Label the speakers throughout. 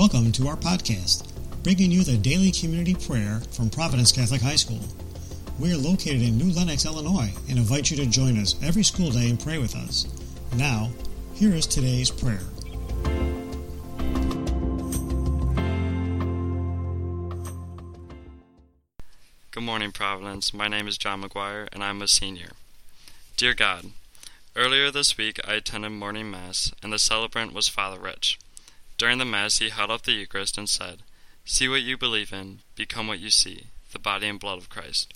Speaker 1: Welcome to our podcast, bringing you the daily community prayer from Providence Catholic High School. We are located in New Lenox, Illinois, and invite you to join us every school day and pray with us. Now, here is today's prayer.
Speaker 2: Good morning, Providence. My name is John McGuire, and I'm a senior. Dear God, earlier this week I attended morning Mass, and the celebrant was Father Rich. During the Mass, he held up the Eucharist and said, See what you believe in, become what you see, the body and blood of Christ.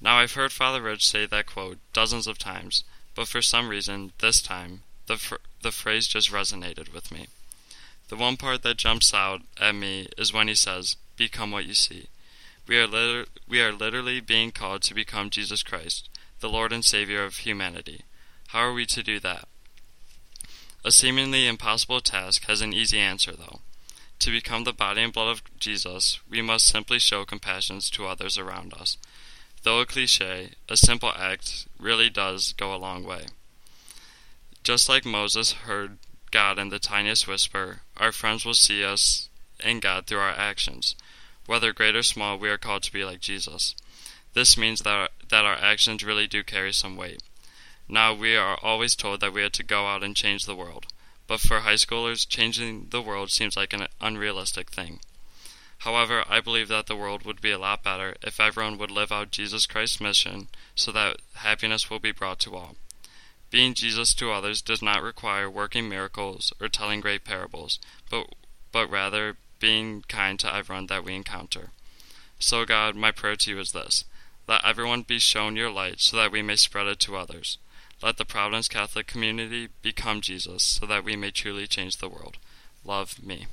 Speaker 2: Now, I've heard Father Rich say that quote dozens of times, but for some reason, this time, the, fr- the phrase just resonated with me. The one part that jumps out at me is when he says, Become what you see. We are, liter- we are literally being called to become Jesus Christ, the Lord and Savior of humanity. How are we to do that? A seemingly impossible task has an easy answer, though. To become the body and blood of Jesus, we must simply show compassion to others around us. Though a cliche, a simple act really does go a long way. Just like Moses heard God in the tiniest whisper, our friends will see us in God through our actions. Whether great or small, we are called to be like Jesus. This means that our, that our actions really do carry some weight. Now, we are always told that we are to go out and change the world, but for high schoolers, changing the world seems like an unrealistic thing. However, I believe that the world would be a lot better if everyone would live out Jesus Christ's mission so that happiness will be brought to all. Being Jesus to others does not require working miracles or telling great parables, but, but rather being kind to everyone that we encounter. So, God, my prayer to you is this let everyone be shown your light so that we may spread it to others. Let the Providence Catholic community become Jesus so that we may truly change the world. Love me.